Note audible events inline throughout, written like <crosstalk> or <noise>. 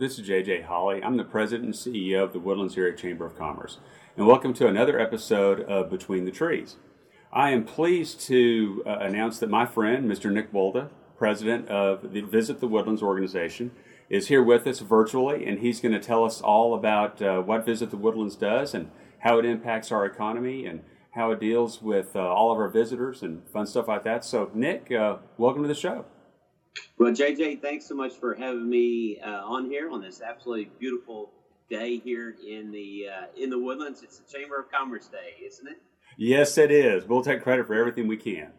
this is JJ Hollie. I'm the president and CEO of the Woodlands Area Chamber of Commerce, and welcome to another episode of Between the Trees. I am pleased to uh, announce that my friend, Mr. Nick Wolda, president of the Visit the Woodlands organization, is here with us virtually, and he's going to tell us all about uh, what Visit the Woodlands does and how it impacts our economy and how it deals with uh, all of our visitors and fun stuff like that. So, Nick, uh, welcome to the show. Well, JJ, thanks so much for having me uh, on here on this absolutely beautiful day here in the uh, in the Woodlands. It's the Chamber of Commerce Day, isn't it? Yes, it is. We'll take credit for everything we can.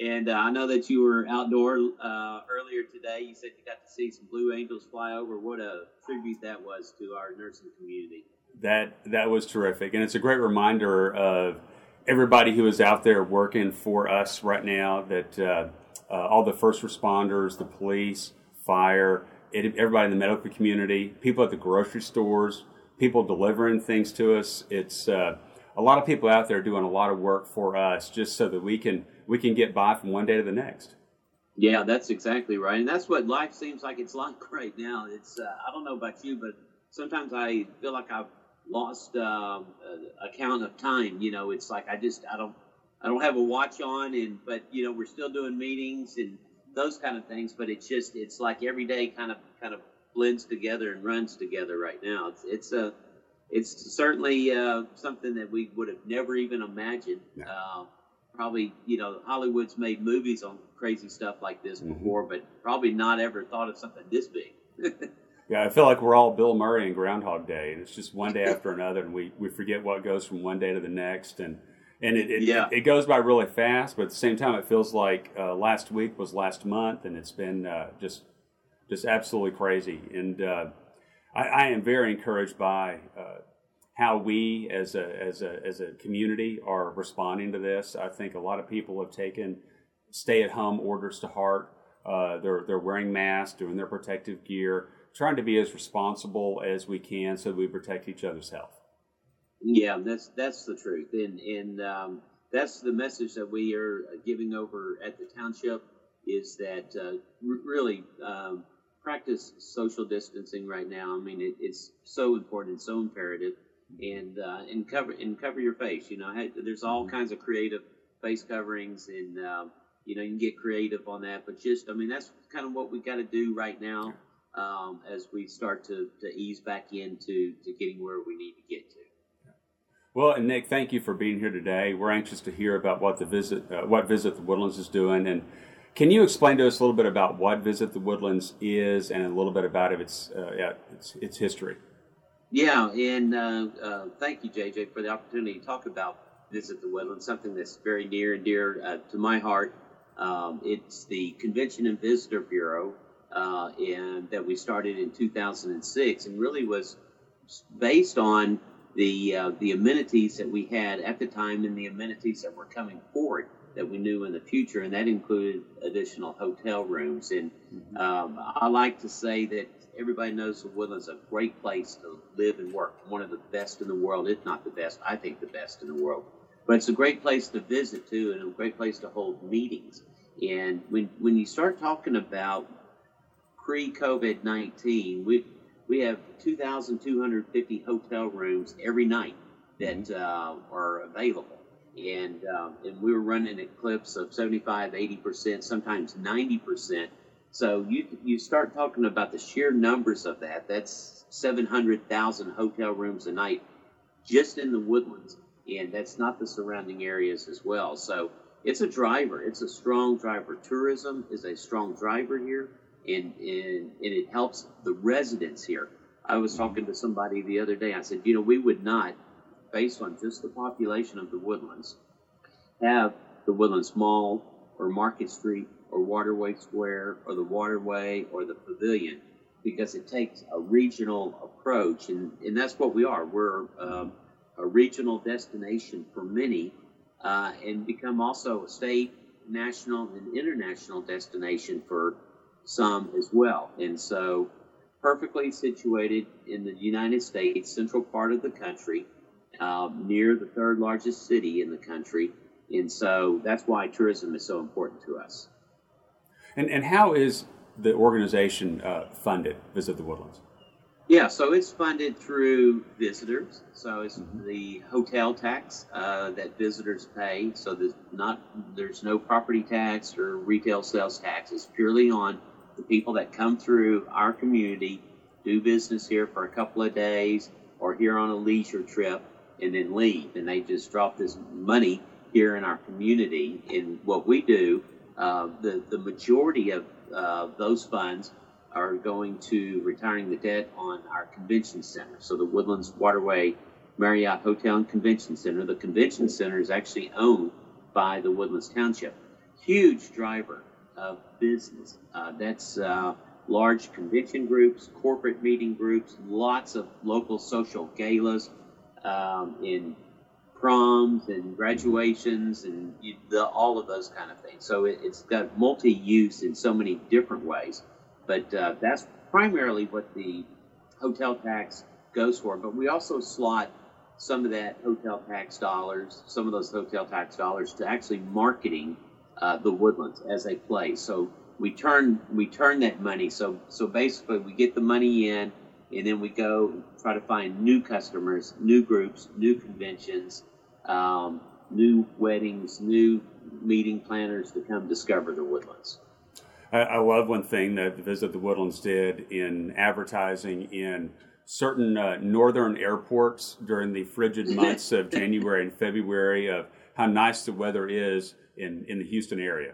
And uh, I know that you were outdoor uh, earlier today. You said you got to see some Blue Angels fly over. What a tribute that was to our nursing community. That that was terrific, and it's a great reminder of everybody who is out there working for us right now. That uh, uh, all the first responders, the police, fire, it, everybody in the medical community, people at the grocery stores, people delivering things to us. It's uh, a lot of people out there doing a lot of work for us just so that we can we can get by from one day to the next. Yeah, that's exactly right, and that's what life seems like it's <laughs> like right now. It's uh, I don't know about you, but sometimes I feel like I've lost uh, account of time. You know, it's like I just I don't I don't have a watch on, and but you know we're still doing meetings and those kind of things. But it's just it's like every day kind of kind of blends together and runs together right now. It's it's a it's certainly uh, something that we would have never even imagined. Uh, probably you know Hollywood's made movies on crazy stuff like this mm-hmm. before, but probably not ever thought of something this big. <laughs> yeah, I feel like we're all Bill Murray and Groundhog Day, and it's just one day after another, and we, we forget what goes from one day to the next, and and it, it, yeah. it, goes by really fast, but at the same time, it feels like uh, last week was last month, and it's been uh, just just absolutely crazy. And uh, I, I, am very encouraged by uh, how we, as a as a as a community, are responding to this. I think a lot of people have taken stay at home orders to heart. Uh, they're they're wearing masks, doing their protective gear, trying to be as responsible as we can, so we protect each other's health. Yeah, that's that's the truth, and and um, that's the message that we are giving over at the township is that uh, r- really um, practice social distancing right now. I mean, it, it's so important, so imperative, and uh, and cover and cover your face. You know, there's all mm-hmm. kinds of creative face coverings, and um, you know you can get creative on that. But just, I mean, that's kind of what we got to do right now um, as we start to, to ease back into to getting where we need to get to. Well, and Nick, thank you for being here today. We're anxious to hear about what the visit, uh, what Visit the Woodlands is doing, and can you explain to us a little bit about what Visit the Woodlands is, and a little bit about its uh, yeah, its, its history? Yeah, and uh, uh thank you, JJ, for the opportunity to talk about Visit the Woodlands, something that's very near and dear uh, to my heart. Um, it's the Convention and Visitor Bureau, uh, and that we started in 2006, and really was based on the uh, the amenities that we had at the time and the amenities that were coming forward that we knew in the future, and that included additional hotel rooms. And mm-hmm. um, I like to say that everybody knows the Woodlands a great place to live and work, one of the best in the world, if not the best. I think the best in the world. But it's a great place to visit too, and a great place to hold meetings. And when when you start talking about pre COVID nineteen, we we have 2,250 hotel rooms every night that mm-hmm. uh, are available. And, um, and we were running at clips of 75, 80%, sometimes 90%. So you, you start talking about the sheer numbers of that. That's 700,000 hotel rooms a night just in the woodlands. And that's not the surrounding areas as well. So it's a driver. It's a strong driver. Tourism is a strong driver here and, and, and it helps the residents here. I was talking to somebody the other day. I said, you know, we would not, based on just the population of the Woodlands, have the Woodlands Mall or Market Street or Waterway Square or the Waterway or the Pavilion because it takes a regional approach. And, and that's what we are. We're um, a regional destination for many uh, and become also a state, national, and international destination for some as well. And so, perfectly situated in the United States, central part of the country, um, near the third largest city in the country. And so that's why tourism is so important to us. And, and how is the organization uh, funded? Visit the Woodlands. Yeah, so it's funded through visitors. So it's mm-hmm. the hotel tax uh, that visitors pay. So there's not there's no property tax or retail sales tax. It's purely on the people that come through our community, do business here for a couple of days, or here on a leisure trip, and then leave. And they just drop this money here in our community. And what we do, uh, the the majority of uh, those funds are going to retiring the debt on our convention center. So the Woodlands Waterway Marriott Hotel and Convention Center. The convention center is actually owned by the Woodlands Township. Huge driver of business. Uh, that's uh, large convention groups, corporate meeting groups, lots of local social galas um, in proms and graduations and you, the, all of those kind of things. So it, has got multi-use in so many different ways. But uh, that's primarily what the hotel tax goes for. But we also slot some of that hotel tax dollars, some of those hotel tax dollars, to actually marketing uh, the Woodlands as a play. So we turn we turn that money. So so basically, we get the money in, and then we go try to find new customers, new groups, new conventions, um, new weddings, new meeting planners to come discover the Woodlands. I, I love one thing that Visit the Woodlands did in advertising in certain uh, northern airports during the frigid <laughs> months of January and February of how nice the weather is in, in the Houston area.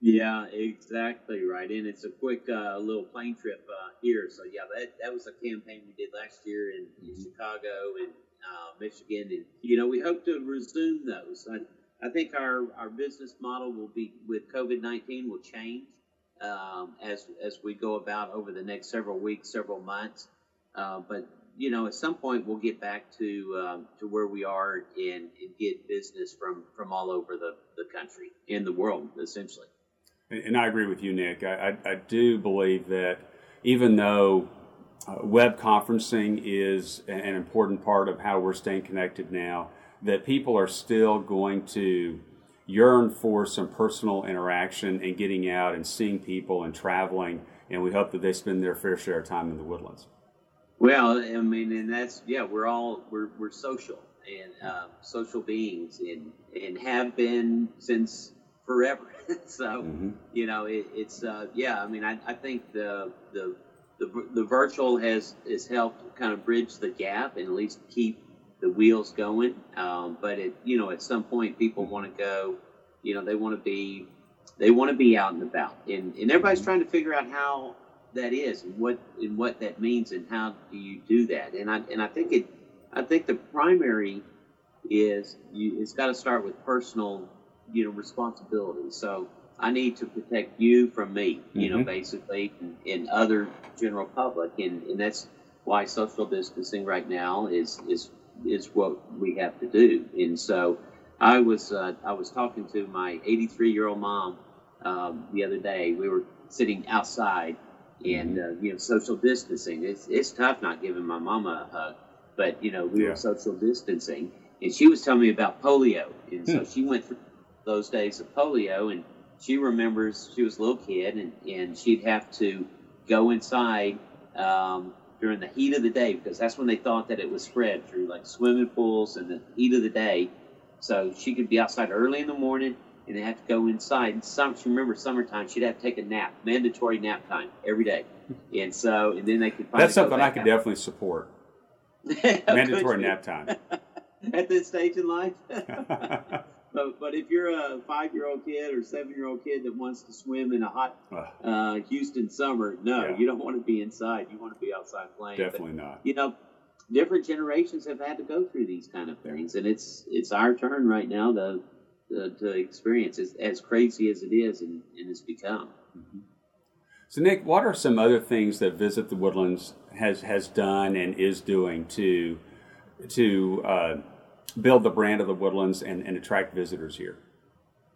Yeah, exactly right. And it's a quick uh, little plane trip uh, here. So, yeah, that, that was a campaign we did last year in, in mm-hmm. Chicago and uh, Michigan. And, you know, we hope to resume those. I, I think our, our business model will be, with COVID 19, will change um, as as we go about over the next several weeks, several months. Uh, but you know, at some point, we'll get back to um, to where we are and, and, get business from from all over the, the country in the world, essentially. And I agree with you, Nick. I, I, I do believe that even though uh, web conferencing is an important part of how we're staying connected now, that people are still going to yearn for some personal interaction and getting out and seeing people and traveling. And we hope that they spend their fair share of time in the woodlands. Well, I mean, and that's yeah, we're all we're we're social and uh, social beings and and have been since forever. <laughs> so mm-hmm. you know, it, it's uh, yeah. I mean, I, I think the the the, the virtual has has helped kind of bridge the gap and at least keep the wheels going. Um, but it, you know, at some point, people want to go. You know, they want to be, they want to be out and about, and and everybody's trying to figure out how that is and what and what that means and how do you do that. And I and I think it, I think the primary is you, it's got to start with personal, you know, responsibility. So. I need to protect you from me, you mm-hmm. know, basically, and, and, other general public, and, and that's why social distancing right now is is is what we have to do. And so I was uh, I was talking to my 83 year old mom um, the other day. We were sitting outside and uh, you know social distancing. It's it's tough not giving my mama a hug, but you know we yeah. were social distancing, and she was telling me about polio, and so hmm. she went through those days of polio, and she remembers she was a little kid, and and she'd have to go inside. Um, during the heat of the day because that's when they thought that it was spread through like swimming pools and the heat of the day. So she could be outside early in the morning and they have to go inside. And some, she remember summertime, she'd have to take a nap, mandatory nap time every day. And so, and then they could. Find that's something I could definitely support. <laughs> mandatory nap time. <laughs> At this stage in life. <laughs> But, but if you're a five year old kid or seven year old kid that wants to swim in a hot uh, Houston summer, no, yeah. you don't want to be inside. You want to be outside playing. Definitely but, not. You know, different generations have had to go through these kind of things, and it's it's our turn right now to to, to experience as, as crazy as it is, and, and it's become. Mm-hmm. So, Nick, what are some other things that Visit the Woodlands has has done and is doing to to uh, build the brand of the Woodlands and, and attract visitors here?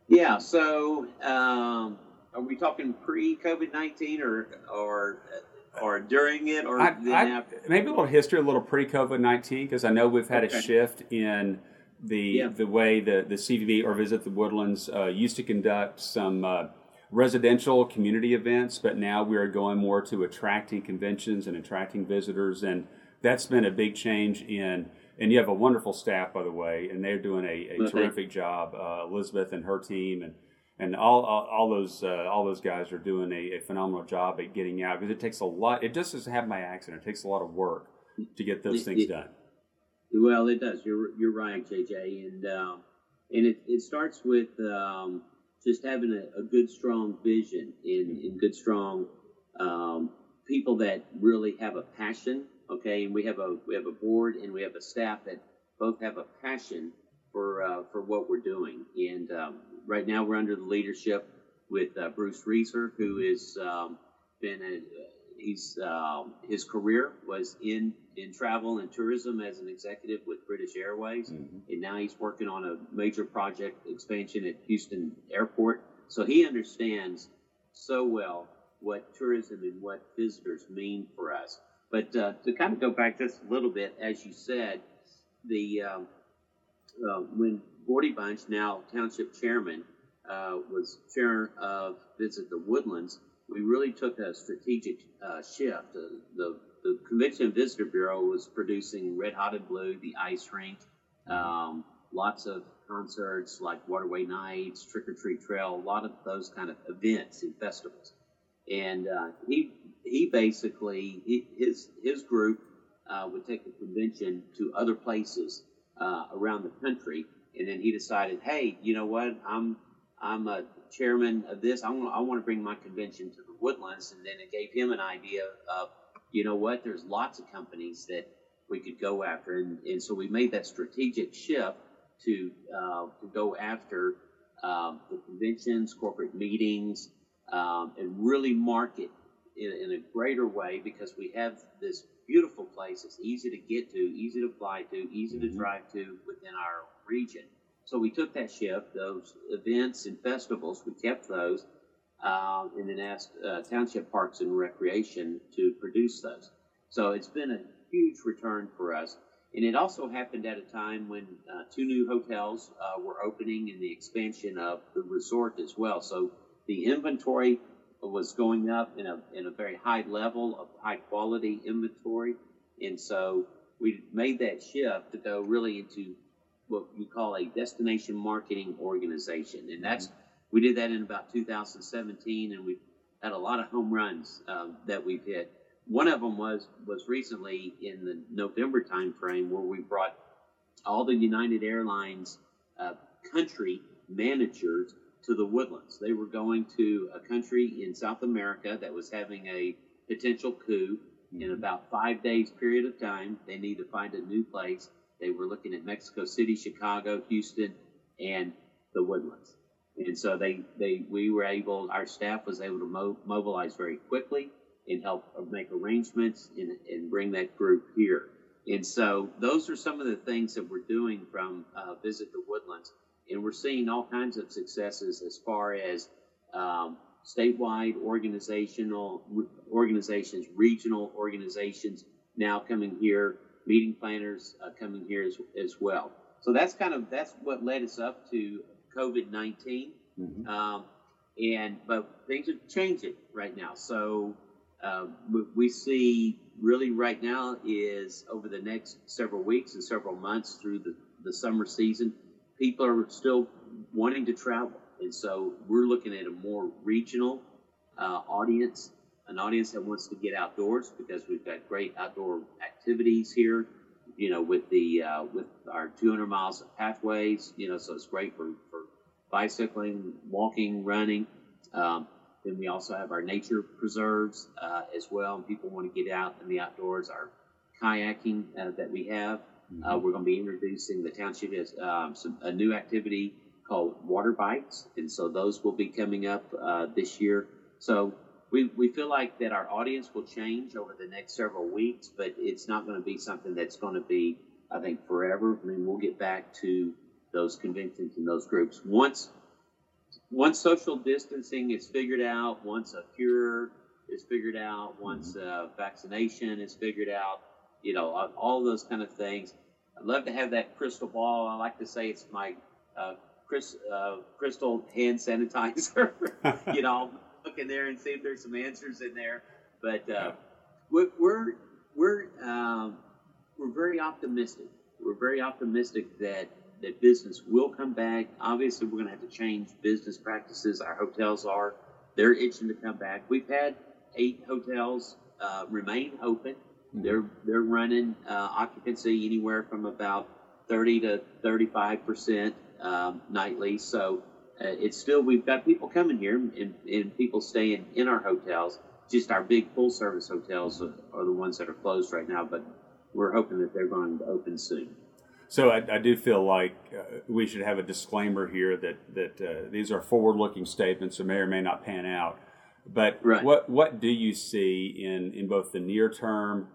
Yeah. So, um, are we talking pre COVID nineteen or or or during it, or I, I, maybe a little history, a little pre COVID nineteen, because I know we've had okay. a shift in the yeah. the way the the CVB or Visit the Woodlands uh, used to conduct some uh, residential community events, but now we are going more to attracting conventions and attracting visitors, and that's been a big change in. And you have a wonderful staff, by the way, and they're doing a, a terrific job. Uh, Elizabeth and her team, and and all all, all those uh, all those guys are doing a, a, phenomenal job at getting out because it takes a lot. It just doesn't happen by accident. It takes a lot of work to get those things done. Well, it does. You're you're right, JJ, and uh, and it, it starts with um, just having a, a, good, strong vision and, and good, strong um, people that really have a passion. Okay, and we have a we have a board and we have a staff that both have a passion for uh, for what we're doing. And um, right now, we're under the leadership with uh, Bruce Reeser, who has um, been a, he's um, his career was in in travel and tourism as an executive with British Airways, mm-hmm. and now he's working on a major project expansion at Houston Airport. So he understands so well what tourism and what visitors mean for us. But uh, to kind of go back just a little bit, as you said, the um, uh, when Gordy Bunch, now township chairman, uh, was chair of Visit the Woodlands, we really took a strategic uh, shift. The, the Convention Visitor Bureau was producing Red Hot and Blue, the ice rink, um, lots of concerts like Waterway Nights, Trick or Treat Trail, a lot of those kind of events and festivals. And uh, he he basically he, his his group uh, would take the convention to other places uh, around the country, and then he decided, hey, you know what, I'm I'm a chairman of this. I want, I want to bring my convention to the Woodlands. And then it gave him an idea of, you know what, there's lots of companies that we could go after. And, and so we made that strategic shift to, uh, to go after um, the conventions, corporate meetings, um, and really market in, in a greater way because we have this beautiful place. It's easy to get to, easy to fly to, easy mm-hmm. to drive to within our region. So we took that shift, those events and festivals, we kept those, uh, and then asked uh, Township Parks and Recreation to produce those. So it's been a huge return for us. And it also happened at a time when uh, two new hotels uh, were opening and the expansion of the resort as well. So the inventory was going up in a, in a very high level of high quality inventory. And so we made that shift to go really into what we call a destination marketing organization, and that's we did that in about 2017, and we had a lot of home runs um, that we've hit. One of them was was recently in the November timeframe where we brought all the United Airlines uh, country managers to the Woodlands. They were going to a country in South America that was having a potential coup. Mm-hmm. In about five days period of time, they need to find a new place they were looking at Mexico City, Chicago, Houston, and the Woodlands. And so they, they we were able, our staff was able to mo- mobilize very quickly and help make arrangements and, and bring that group here. And so those are some of the things that we're doing from uh, Visit the Woodlands. And we're seeing all kinds of successes as far as um, statewide organizational organizations, regional organizations now coming here meeting planners uh, coming here as, as well. So that's kind of that's what led us up to COVID 19 mm-hmm. um, and but things are changing right now. So uh, we see really right now is over the next several weeks and several months through the, the summer season, people are still wanting to travel. And so we're looking at a more regional uh, audience an audience that wants to get outdoors because we've got great outdoor activities here. You know, with the uh, with our 200 miles of pathways. You know, so it's great for for bicycling, walking, running. Um, then we also have our nature preserves uh, as well, and people want to get out in the outdoors. Our kayaking uh, that we have. Uh, mm-hmm. we're going to be introducing the township as um, some, a new activity called water bikes, and so those will be coming up uh, this year. So we, we feel like that our audience will change over the next several weeks, but it's not going to be something that's going to be, I think, forever. I mean, we'll get back to those conventions and those groups once once social distancing is figured out, once a cure is figured out, once mm-hmm. uh, vaccination is figured out, you know, all those kind of things. I'd love to have that crystal ball. I like to say it's my uh, Chris, uh, crystal hand sanitizer. <laughs> you know, look in there and see if there's some answers in there. But uh, we're we're we're, um, we're very optimistic. We're very optimistic that that business will come back. Obviously, we're going to have to change business practices. Our hotels are they're itching to come back. We've had eight hotels uh, remain open. Mm-hmm. They're they're running uh, occupancy anywhere from about 30 to 35 percent um, nightly. So uh, it's still we've got people coming here and, and, people staying in our hotels. Just our big full service hotels are, are, the ones that are closed right now, but we're hoping that they're going to open soon. So I, I do feel like uh, we should have a disclaimer here that that uh, these are forward looking statements that may or may not pan out. But right. what what do you see in in both the near term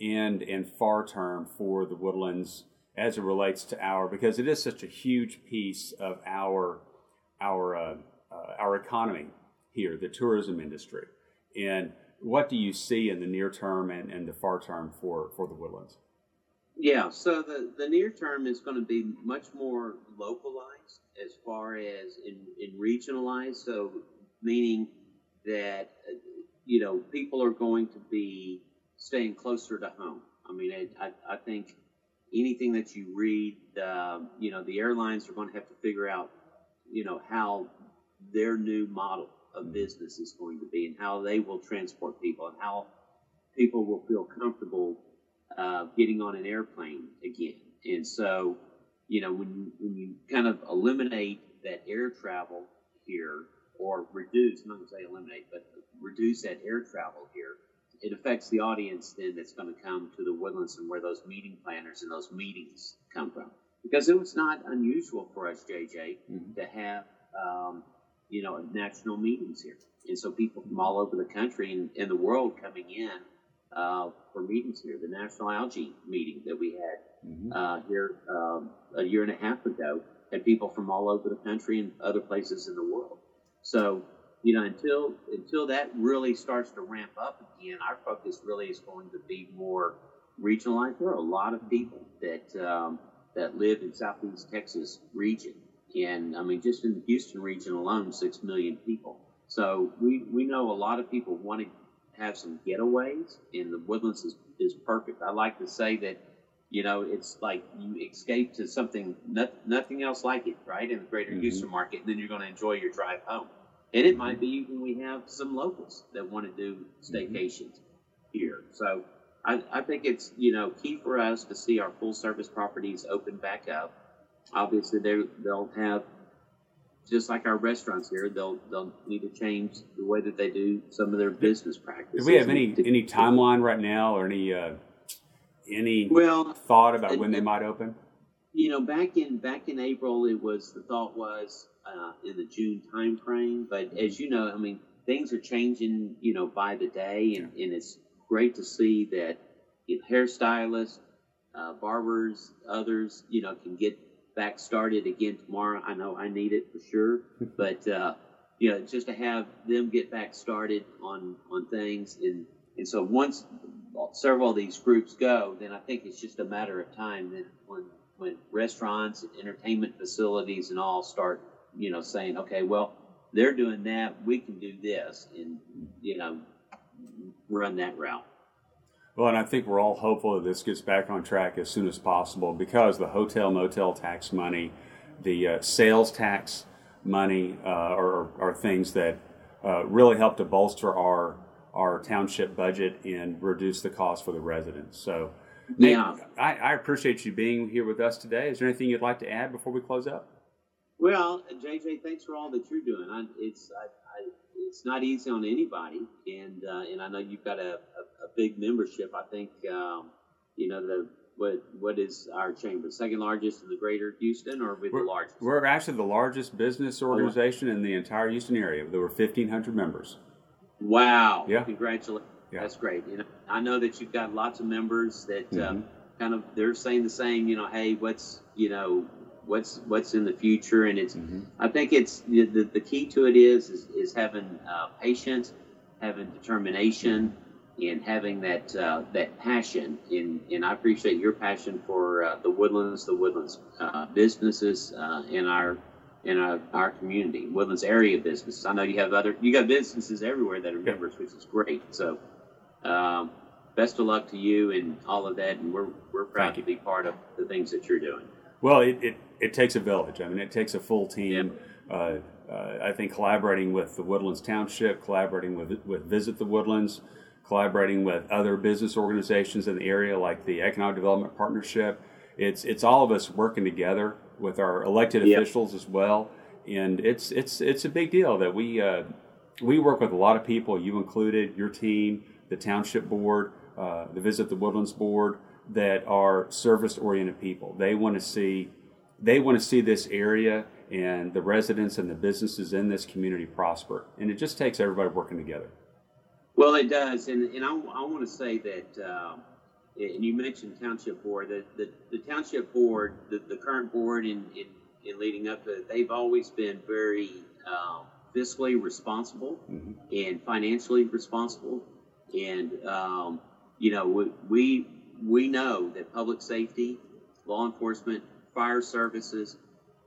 and and far term for the woodlands as it relates to our because it is such a huge piece of our our uh, uh, our economy here, the tourism industry. And what do you see in the near term and, and the far term for, for the woodlands? Yeah, so the, the near term is going to be much more localized as far as in, in regionalized. So, meaning that, you know, people are going to be staying closer to home. I mean, I, I think anything that you read, uh, you know, the airlines are going to have to figure out, you know, how their new model of business is going to be and how they will transport people and how people will feel comfortable uh, getting on an airplane again. And so, you know, when you, when you kind of eliminate that air travel here or reduce, I'm not going to say eliminate, but reduce that air travel here, it affects the audience then that's going to come to the woodlands and where those meeting planners and those meetings come from. Because it was not unusual for us, JJ, mm-hmm. to have um, you know national meetings here, and so people from all over the country and, and the world coming in uh, for meetings here. The National Algae meeting that we had mm-hmm. uh, here um, a year and a half ago had people from all over the country and other places in the world. So you know, until until that really starts to ramp up again, our focus really is going to be more regionalized. There are a lot of people that um, that live in Southeast Texas region, and I mean, just in the Houston region alone, six million people. So we we know a lot of people want to have some getaways, and the Woodlands is is perfect. I like to say that. You know, it's like you escape to something, not, nothing else like it, right? In the greater mm-hmm. Houston market, and then you're going to enjoy your drive home. And it might be even we have some locals that want to do staycations mm-hmm. here. So I, I think it's you know key for us to see our full service properties open back up. Obviously, they they'll have just like our restaurants here, they'll they'll need to change the way that they do some of their business practices. Do we have any any timeline right now, or any uh, any well thought about when they might open? You know, back in back in April, it was the thought was uh, in the June timeframe. But as you know, I mean, things are changing, you know, by the day, and, yeah. and it's great to see that hairstylists, uh, barbers, others, you know, can get back started again tomorrow. I know I need it for sure, <laughs> but uh, you know, just to have them get back started on on things, and and so once several of these groups go, then I think it's just a matter of time that when when restaurants and entertainment facilities and all start you know, saying, okay, well, they're doing that, we can do this, and you know, run that route. Well, and I think we're all hopeful that this gets back on track as soon as possible because the hotel motel tax money, the uh, sales tax money, uh, are, are things that uh, really help to bolster our our township budget and reduce the cost for the residents. So, Nate, yeah, I, I appreciate you being here with us today. Is there anything you'd like to add before we close up? Well, JJ, thanks for all that you're doing. I, it's I, it's not easy on anybody, and uh, and I know you've got a, a, a big membership. I think um, you know the what what is our chamber second largest in the greater Houston, or we the largest? We're actually the largest business organization in the entire Houston area. There were 1,500 members. Wow! Yeah, congratulations. Yeah. That's great. You know, I know that you've got lots of members that. Uh, mm-hmm. Uh, kind of, they're saying the same. You know, hey, what's you know what's what's in the future and it's mm-hmm. i think it's the, the key to it is is, is having uh, patience having determination and having that uh, that passion and and i appreciate your passion for uh, the woodlands the woodlands uh, businesses uh, and our in our, our community, Woodlands area businesses. I know you have other, you got businesses everywhere that are members, which is great. So, um, best of luck to you and all of that. And we're, we're proud to be part of the things that you're doing. Well, it, it, it takes a village. I mean, it takes a full team. Uh, uh, I think collaborating with the Woodlands Township, collaborating with, with Visit the Woodlands, collaborating with other business organizations in the area like the Economic Development Partnership. It's, it's all of us working together with our elected yep. officials as well. And it's, it's, it's a big deal that we, uh, we work with a lot of people, you included, your team, the Township Board, uh, the Visit the Woodlands Board, that are service oriented people. They want to see they want to see this area and the residents and the businesses in this community prosper. And it just takes everybody working together. Well, it does. And, and I, I want to say that, uh, and you mentioned Township Board, the, the, the Township Board, the, the current board in, in, in, leading up to it, they've always been very uh, fiscally responsible mm-hmm. and financially responsible. And, um, you know, we, we we know that public safety, law enforcement, fire services,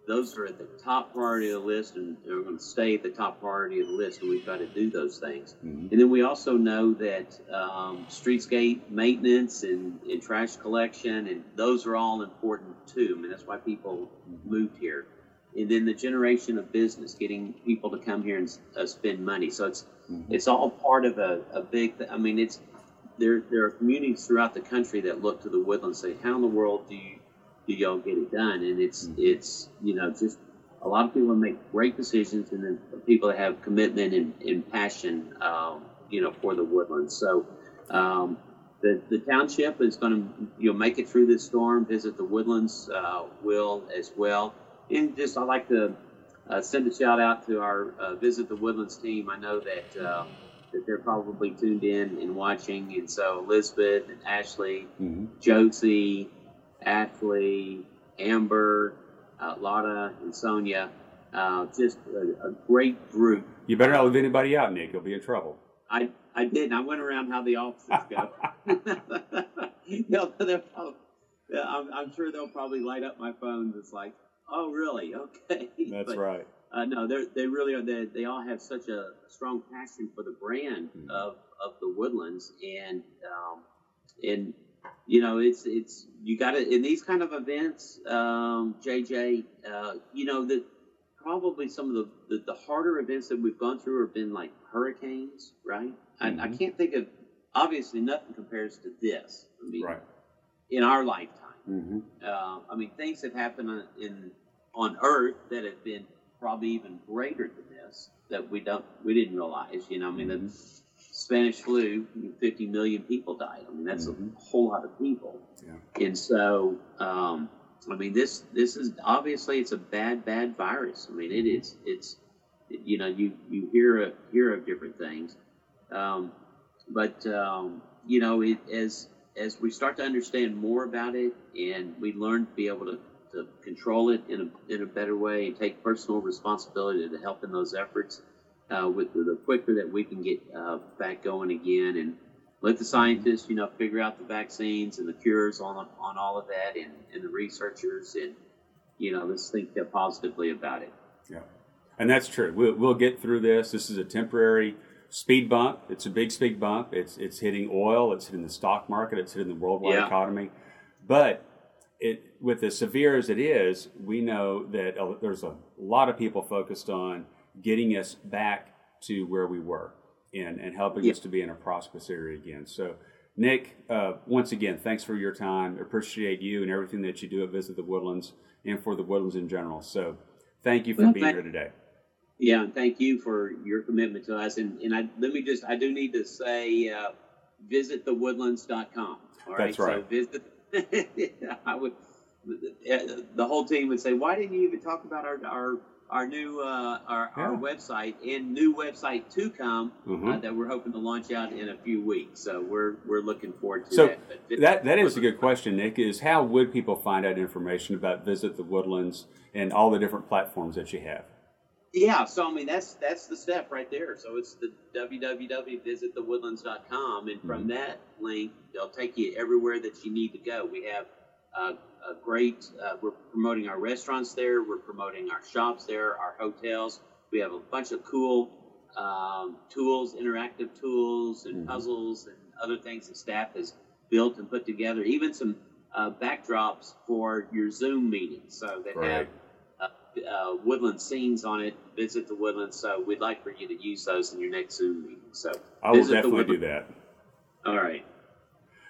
those are at the top priority of the list and they're going to stay at the top priority of the list and we've got to do those things mm-hmm. and then we also know that um, streetscape maintenance and, and, trash collection and those are all important too I mean that's why people mm-hmm. moved here and then the generation of business getting people to come here and uh, spend money so it's mm-hmm. it's all part of a, a big th- I mean it's there there are communities throughout the country that look to the woodlands and say, how in the world do you do y'all get it done? And it's mm-hmm. it's you know just a lot of people make great decisions, and then people that have commitment and, and passion, um, you know, for the woodlands. So. Um, the, the township is going to you know make it through this storm. Visit the woodlands uh, will as well, and just I like to uh, send a shout out to our uh, visit the woodlands team. I know that uh, that they're probably tuned in and watching. And so Elizabeth and Ashley, mm-hmm. Josie, Ashley, Amber, uh, Lotta, and Sonia, uh, just a, a, great group. You better not leave anybody out, Nick. You'll be in trouble. I I did. I went around how the offices go. <laughs> <laughs> they'll, they'll probably, I'm, I'm, sure they'll probably light up my phone. It's like, oh, really? Okay. <laughs> That's but, right uh, no, they they really are. They, they all have such a strong passion for the brand mm-hmm. of, of the Woodlands, and um, and you know it's it's you got to in these kind of events, um, JJ. Uh, you know that probably some of the, the, the harder events that we've gone through have been like hurricanes, right? Mm-hmm. I, I, can't think of obviously nothing compares to this. I mean, right. in our lifetime. Mm-hmm. Uh, I mean, things have happened in on Earth that have been probably even greater than this that we don't we didn't realize. You know, I mean, mm-hmm. the Spanish flu, 50 million people died. I mean, that's mm-hmm. a whole lot of people. Yeah. And so, um, I mean, this this is obviously it's a bad bad virus. I mean, it mm-hmm. it's you know you you hear a, hear of different things, um, but um, you know it, as as we start to understand more about it and we learn to be able to to control it in a, in a better way and take personal responsibility to help in those efforts uh, with the quicker that we can get uh, back going again and let the scientists, you know, figure out the vaccines and the cures on on all of that and, and the researchers and, you know, let's think positively about it. Yeah. And that's true. We'll, we'll get through this. This is a temporary speed bump. It's a big speed bump. It's, it's hitting oil. It's hitting the stock market. It's hitting the worldwide yeah. economy. But it with as severe as it is, we know that uh, there's a lot of people focused on getting us back to where we were and, and helping yeah. us to be in a prosperous area again. So, Nick, uh, once again, thanks for your time. Appreciate you and everything that you do at Visit the Woodlands and for the Woodlands in general. So, thank you for well, being thank, here today. Yeah, and thank you for your commitment to us. And, and I, let me just, I do need to say, uh, visit thewoodlands.com. All right. That's right. So visit <laughs> I would. The whole team would say, "Why didn't you even talk about our our our new uh, our, yeah. our website and new website to come mm-hmm. uh, that we're hoping to launch out in a few weeks. So we're we're looking forward to so that. But that that is a good question, Nick. Is how would people find out information about Visit the Woodlands and all the different platforms that you have? Yeah, so I mean that's that's the step right there. So it's the www.visitthewoodlands.com, and from mm-hmm. that link, they'll take you everywhere that you need to go. We have uh, a great. Uh, we're promoting our restaurants there. We're promoting our shops there, our hotels. We have a bunch of cool um, tools, interactive tools, and mm-hmm. puzzles and other things that staff has built and put together. Even some uh, backdrops for your Zoom meetings, so that right. have uh, woodland scenes on it. Visit the woodland. So we'd like for you to use those in your next Zoom meeting. So I will definitely do that. All right.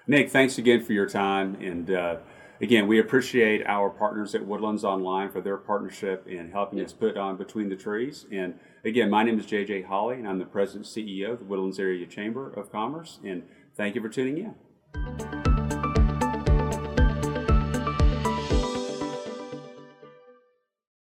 Nick, thanks again for your time. And uh, again, we appreciate our partners at Woodlands Online for their partnership in helping us put on Between the Trees. And again, my name is JJ Hollie, and I'm the President CEO of the Woodlands Area Chamber of Commerce. And thank you for tuning in.